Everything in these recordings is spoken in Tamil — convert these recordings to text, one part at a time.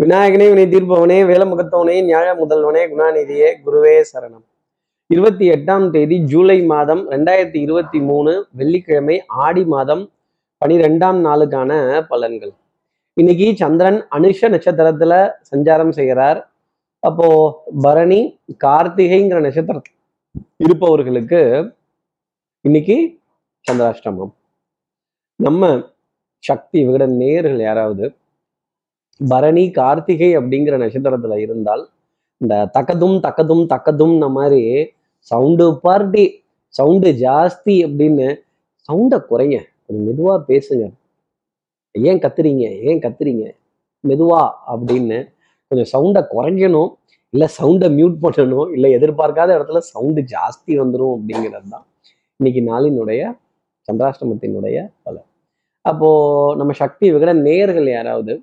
விநாயகனே வினை தீர்ப்பவனே வேலமுகத்தவனே நியாய முதல்வனே குணாநிதியே குருவே சரணம். இருபத்தி எட்டாம் தேதி ஜூலை மாதம் ரெண்டாயிரத்தி இருபத்தி மூணு வெள்ளிக்கிழமை ஆடி மாதம் பனிரெண்டாம் நாளுக்கான பலன்கள். இன்னைக்கு சந்திரன் அனுஷ நட்சத்திரத்துல சஞ்சாரம் செய்கிறார். அப்போ பரணி கார்த்திகைங்கிற நட்சத்திரம் இருப்பவர்களுக்கு இன்னைக்கு சந்திராஷ்டமம். நம்ம சக்தி விகட நேர்கள் யாராவது பரணி கார்த்திகை அப்படிங்கிற நட்சத்திரத்துல இருந்தால் இந்த தக்கதும் தக்கதும் தக்கதும்ன மாதிரி சவுண்டு பார்ட்டி சவுண்டு ஜாஸ்தி அப்படின்னு சவுண்டை குறைங்க. கொஞ்சம் மெதுவாக பேசுங்க. ஏன் கத்துறீங்க? ஏன் கத்துறீங்க? மெதுவா அப்படின்னு கொஞ்சம் சவுண்டை குறைக்கணும். இல்லை சவுண்டை மியூட் பண்ணணும். இல்லை எதிர்பார்க்காத இடத்துல சவுண்டு ஜாஸ்தி வந்துடும் அப்படிங்கிறது தான் இன்னைக்கு நாளினுடைய சந்திராஷ்டமத்தினுடைய பலன். அப்போது நம்ம சக்தி விகட நேர்கள் யாராவது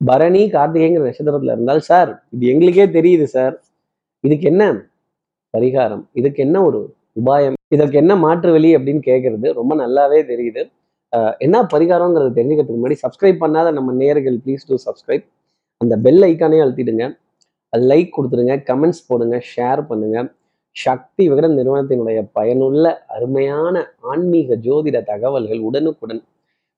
பரணி கார்த்திகைங்கிற நட்சத்திரத்துல இருந்தால் சார் இது எங்களுக்கே தெரியுது சார். இதுக்கு என்ன பரிகாரம்? இதுக்கு என்ன ஒரு உபாயம்? இதற்கு என்ன மாற்று வழி? அப்படின்னு கேட்கறது ரொம்ப நல்லாவே தெரியுது. என்ன பரிகாரங்கிறது தெரிஞ்சுக்கிறதுக்கு முன்னாடி சப்ஸ்கிரைப் பண்ணாத நம்ம நேயர்கள் ப்ளீஸ் டூ சப்ஸ்கிரைப் அந்த பெல் ஐக்கானே அழுத்திடுங்க. லைக் கொடுத்துருங்க கமெண்ட்ஸ் போடுங்க ஷேர் பண்ணுங்க. சக்தி விகட நிறுவனத்தினுடைய பயனுள்ள அருமையான ஆன்மீக ஜோதிட தகவல்கள் உடனுக்குடன்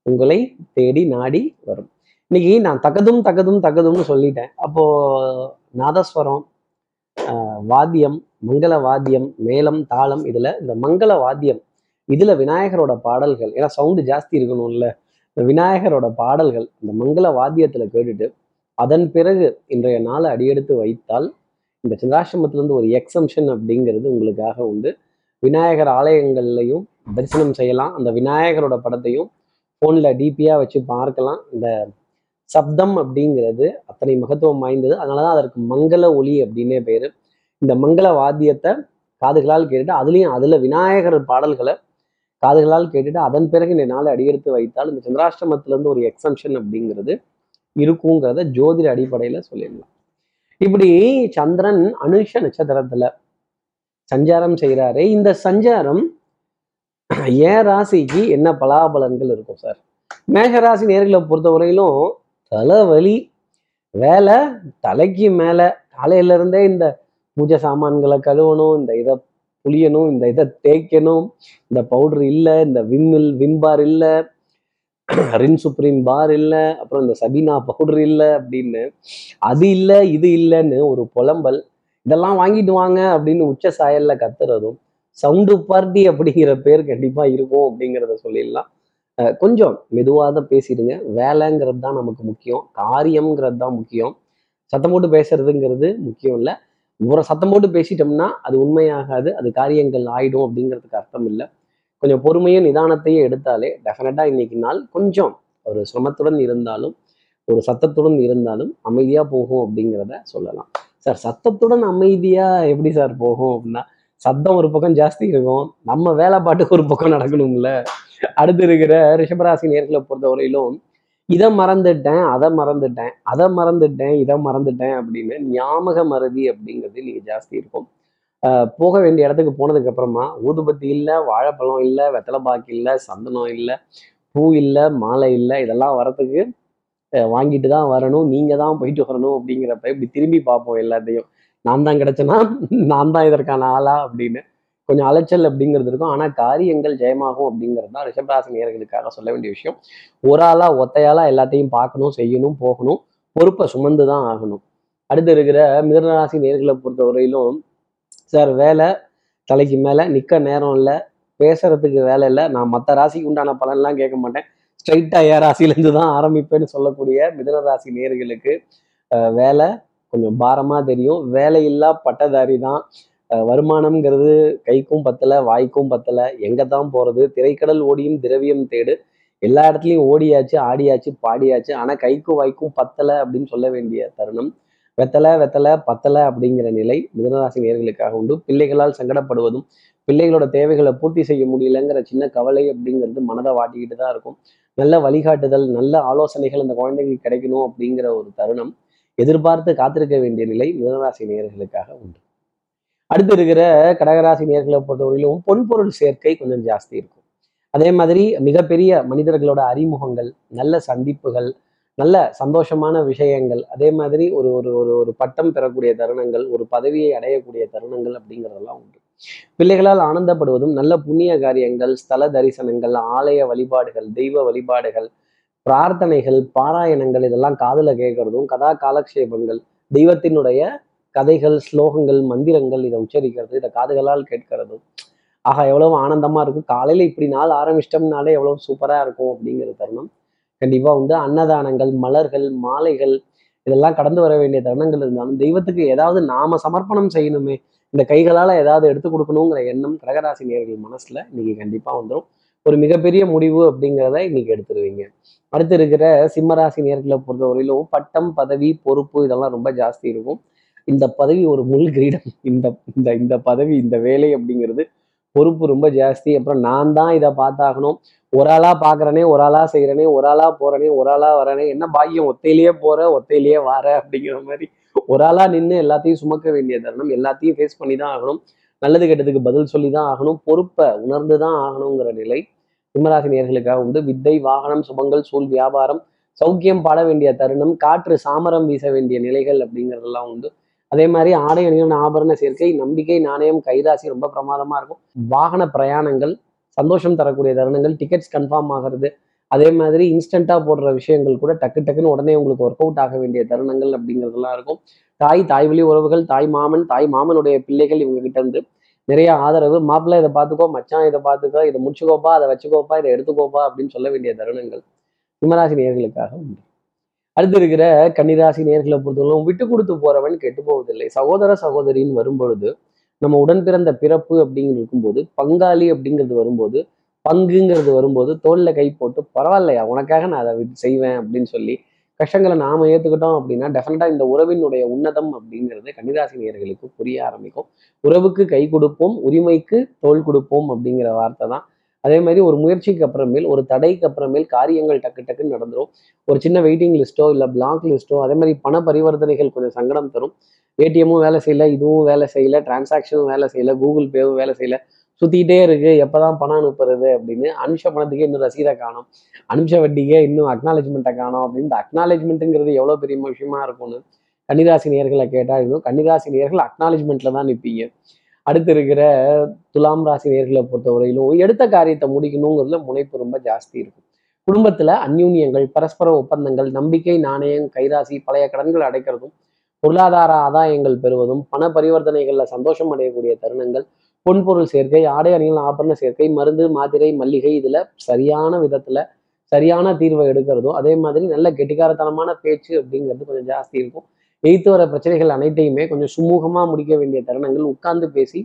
உங்களை தேடி நாடி வரும். இன்னைக்கு நான் தகதும் தகதும் தகதும்னு சொல்லிட்டேன். அப்போ நாதஸ்வரம் வாத்தியம் மங்கள வாத்தியம் மேளம் தாளம் இதுல இந்த மங்கள வாத்தியம் இதுல விநாயகரோட பாடல்கள் ஏன்னா சவுண்டு ஜாஸ்தி இருக்கணும்ல இந்த விநாயகரோட பாடல்கள் இந்த மங்கள வாத்தியத்துல கேட்டுட்டு அதன் பிறகு இன்றைய நாளை அடியெடுத்து வைத்தால் இந்த சந்திராசிரமத்திலிருந்து ஒரு எக்ஸம்ஷன் அப்படிங்கிறது உங்களுக்காக உண்டு. விநாயகர் ஆலயங்கள்லையும் தரிசனம் செய்யலாம். அந்த விநாயகரோட படத்தையும் ஃபோனில் டிபியாக வச்சு பார்க்கலாம். இந்த சப்தம் அப்படிங்கிறது அத்தனை மகத்துவம் வாய்ந்தது. அதனால தான் அதற்கு மங்கள ஒளி அப்படின்னே பேர். இந்த மங்கள வாத்தியத்தை காதுகளால் கேட்டுட்டு அதுலேயும் அதில் விநாயகர் பாடல்களை காதுகளால் கேட்டுட்டு அதன் பிறகு இந்த நாளை அடியெடுத்து வைத்தால் இந்த சந்திராஷ்டமத்திலேருந்து ஒரு எக்ஸம்ஷன் அப்படிங்கிறது இருக்குங்கிறத ஜோதிட அடிப்படையில் சொல்லிடலாம் இப்படி சந்திரன் அனுஷ நட்சத்திரத்துல சஞ்சாரம் செய்கிறாரு இந்த சஞ்சாரம் ஏன் ராசிக்கு என்ன பலாபலன்கள் இருக்கும் சார்? மேஷராசி நேர்களை பொறுத்தவரையிலும் தலைவலி வேலை தலைக்கு மேலே காலையில இருந்தே இந்த பூஜை சாமான்களை கழுவணும் இந்த இதை புளியணும் இந்த இதை தேய்க்கணும் இந்த பவுடர் இல்லை இந்த விம்மில் விம்பார் இல்லை ரின் சுப்ரீம் பார் இல்லை அப்புறம் இந்த சபீனா பவுடர் இல்லை அப்படின்னு அது இல்லை இது இல்லைன்னு ஒரு புலம்பல் இதெல்லாம் வாங்கிட்டு வாங்க அப்படின்னு உச்ச சாயல்ல கத்துறதும் சவுண்டு பார்ட்டி அப்படிங்கிற பேர் கண்டிப்பாக இருக்கும் அப்படிங்கிறத சொல்லிடலாம். கொஞ்சம் மெதுவாக தான் பேசிடுங்க. வேலைங்கிறது தான் நமக்கு முக்கியம். காரியம்ங்கிறது தான் முக்கியம். சத்தம் போட்டு பேசுறதுங்கிறது முக்கியம் இல்லை. ஒரு சத்தம் போட்டு பேசிட்டோம்னா அது உண்மையாகாது அது காரியங்கள் ஆயிடும் அப்படிங்கிறதுக்கு அர்த்தம் இல்லை. கொஞ்சம் பொறுமையும் நிதானத்தையும் எடுத்தாலே டெஃபினட்டாக இன்னைக்கு நாள் கொஞ்சம் ஒரு சிரமத்துடன் இருந்தாலும் ஒரு சத்தத்துடன் இருந்தாலும் அமைதியாக போகும் அப்படிங்கிறத சொல்லலாம். சார் சத்தத்துடன் அமைதியா எப்படி சார் போகும் அப்படின்னா சத்தம் ஒரு பக்கம் ஜாஸ்தி இருக்கும். நம்ம வேலை பாட்டுக்கு ஒரு பக்கம் நடக்கணும்ல. அடுத்து இருக்கிற ரிஷபராசி நேர்களை பொறுத்தவரையிலும் இதை மறந்துட்டேன் அதை மறந்துட்டேன் அதை மறந்துட்டேன் இதை மறந்துட்டேன் அப்படின்னு ஞாபக மறதி அப்படிங்கிறது நீங்க ஜாஸ்தி இருக்கும். போக வேண்டிய இடத்துக்கு போனதுக்கு அப்புறமா ஊதுபத்தி இல்லை வாழைப்பழம் இல்லை வெத்தலை பாக்கு இல்லை சந்தனம் இல்லை பூ இல்லை மாலை இல்லை இதெல்லாம் வரத்துக்கு வாங்கிட்டு தான் வரணும் நீங்க தான் போயிட்டு வரணும் அப்படிங்கிறப்ப இப்படி திரும்பி பார்ப்போம் எல்லாத்தையும். நான் தான் கிடைச்சேன்னா நான் தான் இதற்கான ஆளா? அப்படின்னு கொஞ்சம் அலைச்சல் அப்படிங்கிறது இருக்கும். ஆனால் காரியங்கள் ஜெயமாகும் அப்படிங்கிறது தான் ரிஷபராசி நேர்களுக்காக சொல்ல வேண்டிய விஷயம். ஒரு ஆளா ஒத்தையாளா எல்லாத்தையும் பார்க்கணும் செய்யணும் போகணும். பொறுப்பை சுமந்து தான் ஆகணும். அடுத்து இருக்கிற மிதனராசி நேர்களை பொறுத்தவரையிலும் சார் வேலை தலைக்கு மேலே நிற்க நேரம் இல்லை. பேசுறதுக்கு வேலை இல்லை. நான் மற்ற ராசிக்கு உண்டான பலன்லாம் கேட்க மாட்டேன். ஸ்ட்ரைட்டாக ஏ ராசிலேருந்து தான் ஆரம்பிப்பேன்னு சொல்லக்கூடிய மிதன ராசி நேர்களுக்கு வேலை கொஞ்சம் பாரமாக தெரியும். வேலையில்லா பட்டதாரி தான் வருமானம்ங்கிறது கைக்கும் பத்தலை வாய்க்கும் பத்தலை. எங்கே தான் போகிறது திரைக்கடல் ஓடியும் திரவியம் தேடு. எல்லா இடத்துலையும் ஓடியாச்சு ஆடியாச்சு பாடியாச்சு. ஆனால் கைக்கும் வாய்க்கும் பத்தலை அப்படின்னு சொல்ல வேண்டிய தருணம். வெத்தலை வெத்தலை பத்தலை அப்படிங்கிற நிலை மிதனராசி நேர்களுக்காக உண்டு. பிள்ளைகளால் சங்கடப்படுவதும் பிள்ளைகளோட தேவைகளை பூர்த்தி செய்ய முடியலங்கிற சின்ன கவலை அப்படிங்கிறது மனதை வாட்டிக்கிட்டு தான் இருக்கும். நல்ல வழிகாட்டுதல் நல்ல ஆலோசனைகள் அந்த குழந்தைங்களுக்கு கிடைக்கணும் அப்படிங்கிற ஒரு தருணம். எதிர்பார்த்து காத்திருக்க வேண்டிய நிலை மிதனராசி நேர்களுக்காக உண்டு. அடுத்து இருக்கிற கடகராசி நேர்களை பொறுத்தவரையிலும் பொன்பொருள் சேர்க்கை கொஞ்சம் ஜாஸ்தி இருக்கும். அதே மாதிரி மிகப்பெரிய மனிதர்களோட அறிமுகங்கள் நல்ல சந்திப்புகள் நல்ல சந்தோஷமான விஷயங்கள் அதே மாதிரி ஒரு ஒரு ஒரு ஒரு பட்டம் பெறக்கூடிய தருணங்கள் ஒரு பதவியை அடையக்கூடிய தருணங்கள் அப்படிங்கிறதெல்லாம் உண்டு. பிள்ளைகளால் ஆனந்தப்படுவதும் நல்ல புண்ணிய காரியங்கள் ஸ்தல தரிசனங்கள் ஆலய வழிபாடுகள் தெய்வ வழிபாடுகள் பிரார்த்தனைகள் பாராயணங்கள் இதெல்லாம் காதுல கேட்கறதும் கதா காலக்ஷேபங்கள் தெய்வத்தினுடைய கதைகள் ஸ்லோகங்கள் மந்திரங்கள் இதை உச்சரிக்கிறது இதை காதுகளால் கேட்கறதும். ஆக எவ்வளவு ஆனந்தமா இருக்கும். காலையில இப்படி நாள் ஆரம்பிச்சிட்டோம்னாலே எவ்வளவு சூப்பரா இருக்கும் அப்படிங்கிற தருணம். கண்டிப்பா வந்து அன்னதானங்கள் மலர்கள் மாலைகள் இதெல்லாம் கடந்து வர வேண்டிய தருணங்கள் இருந்தாலும் தெய்வத்துக்கு ஏதாவது நாம சமர்ப்பணம் செய்யணுமே இந்த கைகளால ஏதாவது எடுத்து கொடுக்கணுங்கிற எண்ணம் கடகராசி நேர்கள் மனசுல இன்னைக்கு கண்டிப்பா வந்துடும் ஒரு மிகப்பெரிய முடிவு அப்படிங்கிறத இன்னைக்கு எடுத்துருவீங்க. அடுத்து இருக்கிற சிம்மராசி நேர்களை பொறுத்தவரையிலும் பட்டம் பதவி பொறுப்பு இதெல்லாம் ரொம்ப ஜாஸ்தி இருக்கும். இந்த பதவி ஒரு முள் கிரீடம். இந்த இந்த இந்த பதவி இந்த வேலை அப்படிங்கிறது பொறுப்பு ரொம்ப ஜாஸ்தி. அப்புறம் நான் தான் இதை பார்த்தாகணும். ஒரு ஆளா பாக்குறனே ஒரு ஆளா செய்யறனே ஒரு ஆளா போறனே ஒரு ஆளா வரனே என்ன பாக்கியம்? ஒத்தையிலேயே போற ஒத்தையிலேயே வர அப்படிங்கிற மாதிரி ஒரு ஆளா நின்று எல்லாத்தையும் சுமக்க வேண்டிய தருணம். எல்லாத்தையும் ஃபேஸ் பண்ணி தான் ஆகணும். நல்லது கெட்டதுக்கு பதில் சொல்லி தான் ஆகணும். பொறுப்பை உணர்ந்து தான் ஆகணுங்கிற நிலை சிம்மராசி நேர்களுக்காக உண்டு. வித்தை வாகனம் சுபங்கள் சூழ் வியாபாரம் சௌக்கியம் பாட வேண்டிய தருணம் காற்று சாமரம் வீச வேண்டிய நிலைகள் அப்படிங்கிறதெல்லாம் உண்டு. அதே மாதிரி ஆடை அணிகள் ஆபரண சேர்க்கை நம்பிக்கை நாணயம் கைராசி ரொம்ப பிரமாதமாக இருக்கும். வாகன பிரயாணங்கள் சந்தோஷம் தரக்கூடிய தருணங்கள் டிக்கெட்ஸ் கன்ஃபார்ம் ஆகிறது. அதே மாதிரி இன்ஸ்டண்ட்டாக போடுற விஷயங்கள் கூட டக்கு டக்குன்னு உடனே உங்களுக்கு ஒர்க் அவுட் ஆக வேண்டிய தருணங்கள் அப்படிங்கிறதெல்லாம் இருக்கும். தாய் தாய் வழி உறவுகள் தாய் மாமன் தாய் மாமனுடைய பிள்ளைகள் இவங்க கிட்ட இருந்து நிறைய ஆதரவு. மாப்பிள்ளை இதை பார்த்துக்கோ மச்சான் இதை பார்த்துக்கோ இதை முடிச்சுக்கோப்பா அதை வச்சுக்கோப்பா இதை எடுத்துக்கோப்பா அப்படின்னு சொல்ல வேண்டிய தருணங்கள் சிம்மராசி நேர்களுக்காக உண்டு. அடுத்து இருக்கிற கன்னிராசி நேர்களை பொறுத்தவரைக்கும் விட்டு கொடுத்து போறவன் கெட்டு போவதில்லை. சகோதர சகோதரின்னு வரும்பொழுது நம்ம உடன் பிறந்த பிறப்பு அப்படிங்கிறது இருக்கும்போது பங்காளி அப்படிங்கிறது வரும்போது பங்குங்கிறது வரும்போது தோல்ல கை போட்டு பரவாயில்லையா உனக்காக நான் அதை செய்வேன் அப்படின்னு சொல்லி கஷ்டங்களை நாம ஏத்துக்கிட்டோம் அப்படின்னா டெஃபினட்டாக இந்த உறவினுடைய உன்னதம் அப்படிங்கிறது கன்னிராசி நேர்களுக்கு புரிய ஆரம்பிக்கும். உறவுக்கு கை கொடுப்போம் உரிமைக்கு தோல் கொடுப்போம் அப்படிங்கிற வார்த்தை தான். அதே மாதிரி ஒரு முயற்சிக்கு அப்புறமேல் ஒரு தடைக்கு அப்புறமேல் காரியங்கள் டக்கு டக்குன்னு நடந்துரும். ஒரு சின்ன வெயிட்டிங் லிஸ்ட்டோ இல்லை பிளாக் லிஸ்ட்டோ அதே மாதிரி பண பரிவர்த்தனைகள் கொஞ்சம் சங்கடம் தரும். ஏடிஎம்மும் வேலை செய்யல இதுவும் வேலை செய்யல டிரான்சாக்ஷனும் வேலை செய்யல கூகுள் பேவும் வேலை செய்யல. சுத்திட்டே இருக்கு. எப்பதான் பணம் அனுப்புறது அப்படின்னு அனுஷ பணத்துக்கே இன்னும் ரசீதை காணும். அனுஷ வட்டிக்கே இன்னும் அக்னாலேஜ்மெண்ட்டை காணும் அப்படின்னு இந்த அக்னாலேஜ்மெண்ட்டுங்கிறது எவ்வளோ பெரிய விஷயமா இருக்கும்னு கன்னிராசி நேர்களை கேட்டால் இன்னும் கன்னிராசி நேர்கள் அக்னாலேஜ்மெண்ட்ல தான் நிற்பீங்க அடுத்து இருக்கிற துலாம் ராசி நேர்களை பொறுத்தவரையிலும் எடுத்த காரியத்தை முடிக்கணுங்கிறதுல முனைப்பு ரொம்ப ஜாஸ்தி இருக்கும். குடும்பத்துல அந்யூன்யங்கள் பரஸ்பர ஒப்பந்தங்கள் நம்பிக்கை நாணயம் கைராசி பழைய கடன்கள் அடைக்கிறதும் பொருளாதார ஆதாயங்கள் பெறுவதும் பண பரிவர்த்தனைகளில் சந்தோஷம் அடையக்கூடிய தருணங்கள் பொன்பொருள் சேர்க்கை ஆடை அணிகள் ஆபரண சேர்க்கை மருந்து மாத்திரை மல்லிகை இதுல சரியான விதத்துல சரியான தீர்வை எடுக்கிறதும் அதே மாதிரி நல்ல கெட்டிக்காரத்தனமான பேச்சு அப்படிங்கிறது கொஞ்சம் ஜாஸ்தி இருக்கும். எய்த்து வர பிரச்சனைகள் அனைத்தையுமே கொஞ்சம் சுமூகமாக முடிக்க வேண்டிய தருணங்கள் உட்கார்ந்து பேசி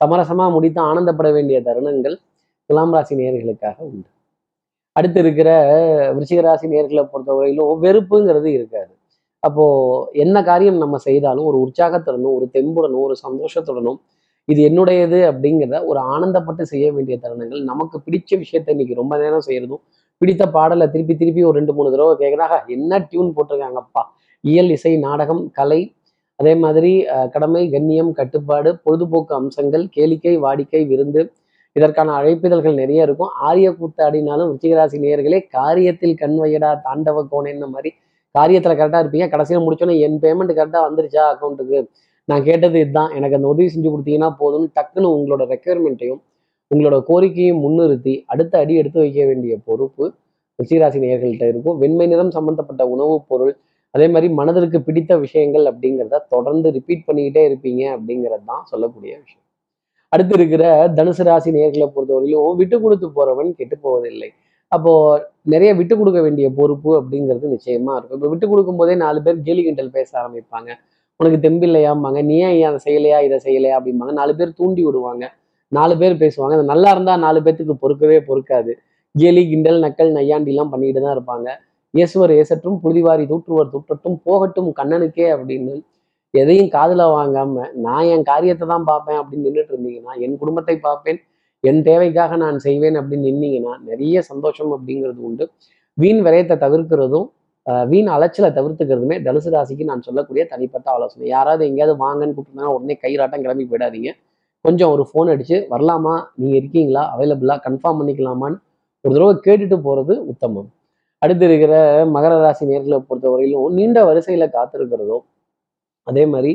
சமரசமா முடித்து ஆனந்தப்பட வேண்டிய தருணங்கள் துலாம் ராசி நேர்களுக்காக உண்டு. அடுத்து இருக்கிற விருச்சிகராசி நேர்களை பொறுத்தவரையிலும் வெறுப்புங்கிறது இருக்காது. அப்போ என்ன காரியம் நம்ம செய்தாலும் ஒரு உற்சாகத்துடனும் ஒரு தெம்புடனும் ஒரு சந்தோஷத்துடனும் இது என்னுடையது அப்படிங்கிறத ஒரு ஆனந்தப்பட்டு செய்ய வேண்டிய தருணங்கள். நமக்கு பிடிச்ச விஷயத்த இன்னைக்கு ரொம்ப நேரம் செய்யறதும் பிடித்த பாடலை திருப்பி திருப்பி ஒரு ரெண்டு மூணு தடவை கேட்குறாங்க என்ன டியூன் போட்டிருக்காங்கப்பா? இயல் இசை நாடகம் கலை அதே மாதிரி கடமை கண்ணியம் கட்டுப்பாடு பொழுதுபோக்கு அம்சங்கள் கேளிக்கை வாடிக்கை விருந்து இதற்கான அழைப்பிதழ்கள் நிறைய இருக்கும். ஆரிய கூத்தாடினாலும் ருச்சிகராசி நேயர்களே காரியத்தில் கண் வையடா தாண்டவ கோணேன்னு மாதிரி காரியத்தில் கரெக்டாக இருப்பீங்க. கடைசியில் முடிச்சோன்னே என் பேமெண்ட் கரெக்டாக வந்துருச்சா அக்கௌண்ட்டுக்கு நான் கேட்டது இதுதான். எனக்கு அந்த உதவி செஞ்சு கொடுத்தீங்கன்னா போதும்னு டக்குன்னு உங்களோட ரெக்குயர்மெண்ட்டையும் உங்களோட கோரிக்கையும் முன்னிறுத்தி அடுத்த அடி எடுத்து வைக்க வேண்டிய பொறுப்பு ரிஷிராசி நேர்கள்ட்ட இருக்கும். வெண்மை நிறம் சம்பந்தப்பட்ட உணவுப் பொருள் அதே மாதிரி மனதிற்கு பிடித்த விஷயங்கள் அப்படிங்கிறத தொடர்ந்து ரிப்பீட் பண்ணிக்கிட்டே இருப்பீங்க அப்படிங்கிறது தான் சொல்லக்கூடிய விஷயம். அடுத்து இருக்கிற தனுசு ராசி நேர்களை பொறுத்தவரையிலும் விட்டு கொடுத்து போறவன் கெட்டு போவதில்லை. அப்போ நிறைய விட்டு கொடுக்க வேண்டிய பொறுப்பு அப்படிங்கிறது நிச்சயமா இருக்கும். இப்போ விட்டு கொடுக்கும் போதே நாலு பேர் கேலி கிண்டல் பேச ஆரம்பிப்பாங்க. உனக்கு தெம்பில்லையாம்பாங்க. நீ ஏன் அதை செய்யலையா இதை செய்யலையா அப்படிம்பாங்க. நாலு பேர் தூண்டி விடுவாங்க. நாலு பேர் பேசுவாங்க. அது நல்லா இருந்தா நாலு பேர்த்துக்கு பொறுக்கவே பொறுக்காது. கேலி கிண்டல் நக்கல் நையாண்டிலாம் பண்ணிட்டு தான் இருப்பாங்க. இயேசுவர் ஏசற்றும் புழுதிவாரி தூற்றுவர் தூற்றட்டும் போகட்டும் கண்ணனுக்கே அப்படின்னு எதையும் காதில் வாங்காம நான் என் காரியத்தை தான் பார்ப்பேன் அப்படின்னு நின்றுட்டு இருந்தீங்கன்னா என் குடும்பத்தை பார்ப்பேன் என் தேவைக்காக நான் செய்வேன் அப்படின்னு நின்னீங்கன்னா நிறைய சந்தோஷம் அப்படிங்கிறது உண்டு. வீண் விரயத்தை தவிர்க்கிறதும் வீண் அலைச்சலை தவிர்த்துக்கிறதுமே தனுசு ராசிக்கு நான் சொல்லக்கூடிய தனிப்பட்ட ஆலோசனை. யாராவது எங்கேயாவது வாங்கன்னு கூப்பிட்டுருந்தாங்கன்னா உடனே கைராட்டம் கிளம்பி போயிடாதீங்க. கொஞ்சம் ஒரு ஃபோன் அடிச்சு வரலாமா? நீங்கள் இருக்கீங்களா? அவைலபிளா கன்ஃபார்ம் பண்ணிக்கலாமான்னு? ஒரு தடவை கேட்டுட்டு போகிறது உத்தமம். அடுத்து இருக்கிற மகர ராசி நேர்களை பொறுத்தவரையிலும் நீண்ட வரிசையில் காத்திருக்கிறதோ அதே மாதிரி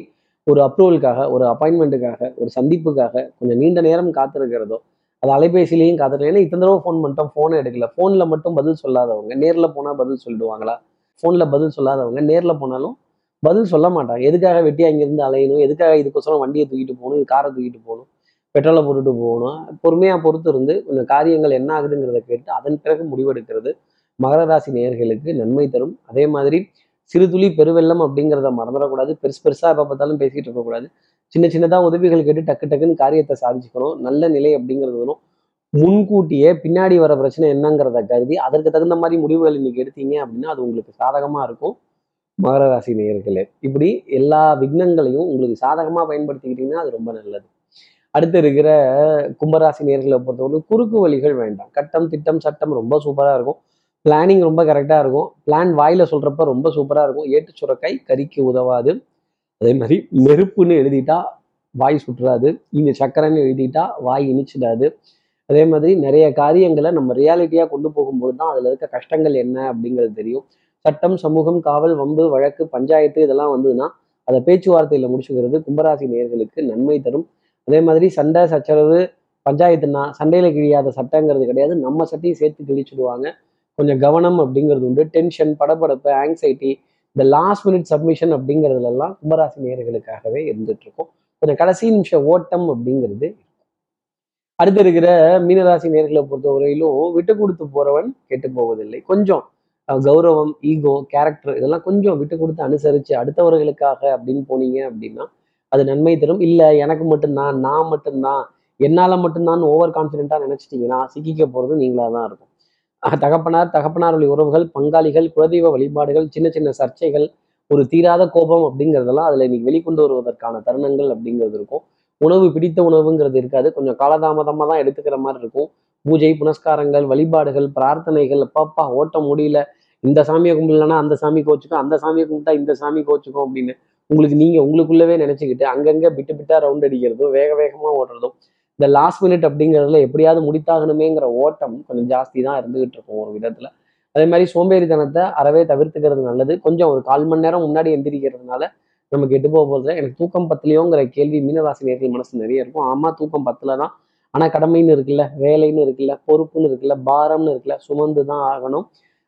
ஒரு அப்ரூவலுக்காக ஒரு அப்பாயின்மெண்ட்டுக்காக ஒரு சந்திப்புக்காக கொஞ்சம் நீண்ட நேரம் காத்திருக்கிறதோ அது அலைபேசியிலையும் காத்திருக்க ஏன்னா இத்தனை தடவை ஃபோன் பண்ணிட்டோம் ஃபோனை எடுக்கல. ஃபோனில் மட்டும் பதில் சொல்லாதவங்க நேரில் போனால் பதில் சொல்லிடுவாங்களா? ஃபோனில் பதில் சொல்லாதவங்க நேரில் போனாலும் பதில் சொல்ல மாட்டாங்க. எதுக்காக வெட்டி அங்கேருந்து அலையணும்? எதுக்காக இதுக்கோசரம் வண்டியை தூக்கிட்டு போகணும்? இது காரை தூக்கிட்டு போகணும்? பெட்ரோலை போட்டுட்டு போகணும்? பொறுமையாக பொறுத்து இருந்து கொஞ்சம் காரியங்கள் என்ன ஆகுதுங்கிறத கேட்டு அதன் பிறகு முடிவெடுக்கிறது மகர ராசி நேயர்களுக்கு நன்மை தரும். அதே மாதிரி சிறு துளி பெருவெள்ளம் அப்படிங்கிறத மறந்துடக்கூடாது. பெருசு பெருசாக எப்போ பார்த்தாலும் பேசிக்கிட்டு இருக்கக்கூடாது. சின்ன சின்னதாக உதவிகள் கேட்டு டக்கு டக்குன்னு காரியத்தை சாதிச்சுக்கணும். நல்ல நிலை அப்படிங்கிறது வரும். முன்கூட்டியே பின்னாடி வர பிரச்சனை என்னங்கிறத கருதி அதற்கு தகுந்த மாதிரி முடிவுகள் இன்னைக்கு எடுத்தீங்க அப்படின்னா அது உங்களுக்கு சாதகமாக இருக்கும். மகர ராசி நேர்களே இப்படி எல்லா விக்னங்களையும் உங்களுக்கு சாதகமாக பயன்படுத்திக்கிட்டீங்கன்னா அது ரொம்ப நல்லது. அடுத்து இருக்கிற கும்பராசி நேர்களை பொறுத்தவரை குறுக்கு வழிகள் வேண்டாம். கட்டம் திட்டம் சட்டம் ரொம்ப சூப்பராக இருக்கும். பிளானிங் ரொம்ப கரெக்டாக இருக்கும். பிளான் வாயில் சொல்கிறப்ப ரொம்ப சூப்பராக இருக்கும். ஏட்டு சுரக்காய் கறிக்கு உதவாது. அதே மாதிரி நெருப்புன்னு எழுதிட்டா வாய் சுற்றுறாது இங்கே சக்கரைன்னு எழுதிட்டா வாய் இனிச்சிடாது. அதே மாதிரி நிறைய காரியங்களை நம்ம ரியாலிட்டியாக கொண்டு போகும்போது தான் அதில் இருக்க கஷ்டங்கள் என்ன அப்படிங்கிறது தெரியும். சட்டம் சமூகம் காவல் வம்பு வழக்கு பஞ்சாயத்து இதெல்லாம் வந்ததுன்னா அதை பேச்சுவார்த்தையில் முடிச்சுக்கிறது கும்பராசி நேர்களுக்கு நன்மை தரும். அதே மாதிரி சண்டை சச்சரவு பஞ்சாயத்துனா சண்டையில் கிழியாத சட்டங்கிறது கிடையாது. நம்ம சட்டையும் சேர்த்து கிழிச்சிடுவாங்க. கொஞ்சம் கவனம் அப்படிங்கிறது உண்டு. டென்ஷன் படபடப்பு ஆங்ஸைட்டி இந்த லாஸ்ட் மினிட் சப்மிஷன் அப்படிங்கிறதுலலாம் கும்பராசி நேர்களுக்காகவே இருந்துட்டு இருக்கும். கொஞ்சம் கடைசி நிமிஷம் ஓட்டம் அப்படிங்கிறது அடுத்து இருக்கிற மீனராசி நேர்களை பொறுத்தவரையிலும் விட்டு கொடுத்து போறவன் கெட்டு போவதில்லை. கொஞ்சம் கௌரவம் ஈகோ கேரக்டர் இதெல்லாம் கொஞ்சம் விட்டு கொடுத்து அனுசரித்து அடுத்தவர்களுக்காக அப்படின்னு போனீங்க அப்படின்னா அது நன்மை தரும். இல்லை எனக்கு மட்டும்தான் நான் மட்டும்தான் என்னால் மட்டும்தான் ஓவர் கான்ஃபிடென்ட்டாக நினச்சிட்டிங்கன்னா சிக்கிக்க போகிறது நீங்களாக தான் இருக்கும். தகப்பனார் தகப்பனார் வழி உறவுகள் பங்காளிகள் குலதெய்வ வழிபாடுகள் சின்ன சின்ன சர்ச்சைகள் ஒரு தீராத கோபம் அப்படிங்கிறதெல்லாம் அதில் இன்னைக்கு வெளிக்கொண்டு வருவதற்கான தருணங்கள் அப்படிங்கிறது இருக்கும். உணவு பிடித்த உணவுங்கிறது இருக்காது. கொஞ்சம் காலதாமதமாக தான் எடுத்துக்கிற மாதிரி இருக்கும். பூஜை புனஸ்காரங்கள் வழிபாடுகள் பிரார்த்தனைகள் அப்பாப்பா ஓட்ட முடியல. இந்த சாமியை கும்பிடலன்னா அந்த சாமி கோச்சுக்கும் அந்த சாமியை கும்பிட்டா இந்த சாமி கோச்சுக்கும் அப்படின்னு உங்களுக்கு நீங்கள் உங்களுக்குள்ளவே நினச்சிக்கிட்டு அங்கங்கே விட்டு பிட்டா ரவுண்ட் அடிக்கிறதும் வேக வேகமாக ஓடுறதும் இந்த லாஸ்ட் மினிட் அப்படிங்கிறதுல எப்படியாவது முடித்தாகணுமேங்கிற ஓட்டம் கொஞ்சம் ஜாஸ்தி தான் இருந்துகிட்டு இருக்கும் ஒரு விதத்தில். அதே மாதிரி சோம்பேறித்தனத்தை அறவே தவிர்த்துக்கிறது நல்லது. கொஞ்சம் ஒரு கால் மணி நேரம் முன்னாடி எந்திரிக்கிறதுனால நமக்கு கெட்டு போக போகிறது எனக்கு தூக்கம் பத்தலையோங்கிற கேள்வி மீனராசி நேர்கள் மனசு நிறைய இருக்கும். ஆமா தூக்கம் பத்தல தான் ஆனா கடமைன்னு இருக்குல்ல வேலைன்னு இருக்குல்ல பொறுப்புன்னு இருக்குல்ல பாரம்னு இருக்குல்ல சுமந்து தான் ஆகணும்.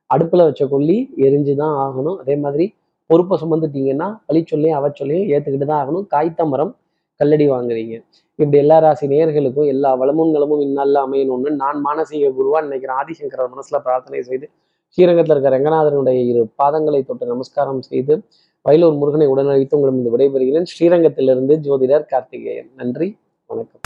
அடுப்புல வச்ச கொல்லி எரிஞ்சு தான் ஆகணும். அதே மாதிரி பொறுப்பை சுமந்துட்டீங்கன்னா வழி சொல்லியும் அவ சொல்லியும் ஏத்துக்கிட்டு தான் ஆகணும். காய்த்த மரம் கல்லடி வாங்குறீங்க. இப்படி எல்லா ராசி நேர்களுக்கும் எல்லா வளமும் நலமும் இந்நாளில் அமையணும்னு நான் மானசீக குருவா நினைக்கிறேன். ஆதிசங்கரர் மனசுல பிரார்த்தனை செய்து ஸ்ரீரங்கத்தில் இருக்க ரங்கநாதனுடைய இரு பாதங்களை தொட்டு நமஸ்காரம் செய்து வயலூர் முருகனை உடனழித்து உங்களிடம் விடைபெறுகிறேன். ஸ்ரீரங்கத்திலிருந்து ஜோதிடர் கார்த்திகேயன். நன்றி வணக்கம்.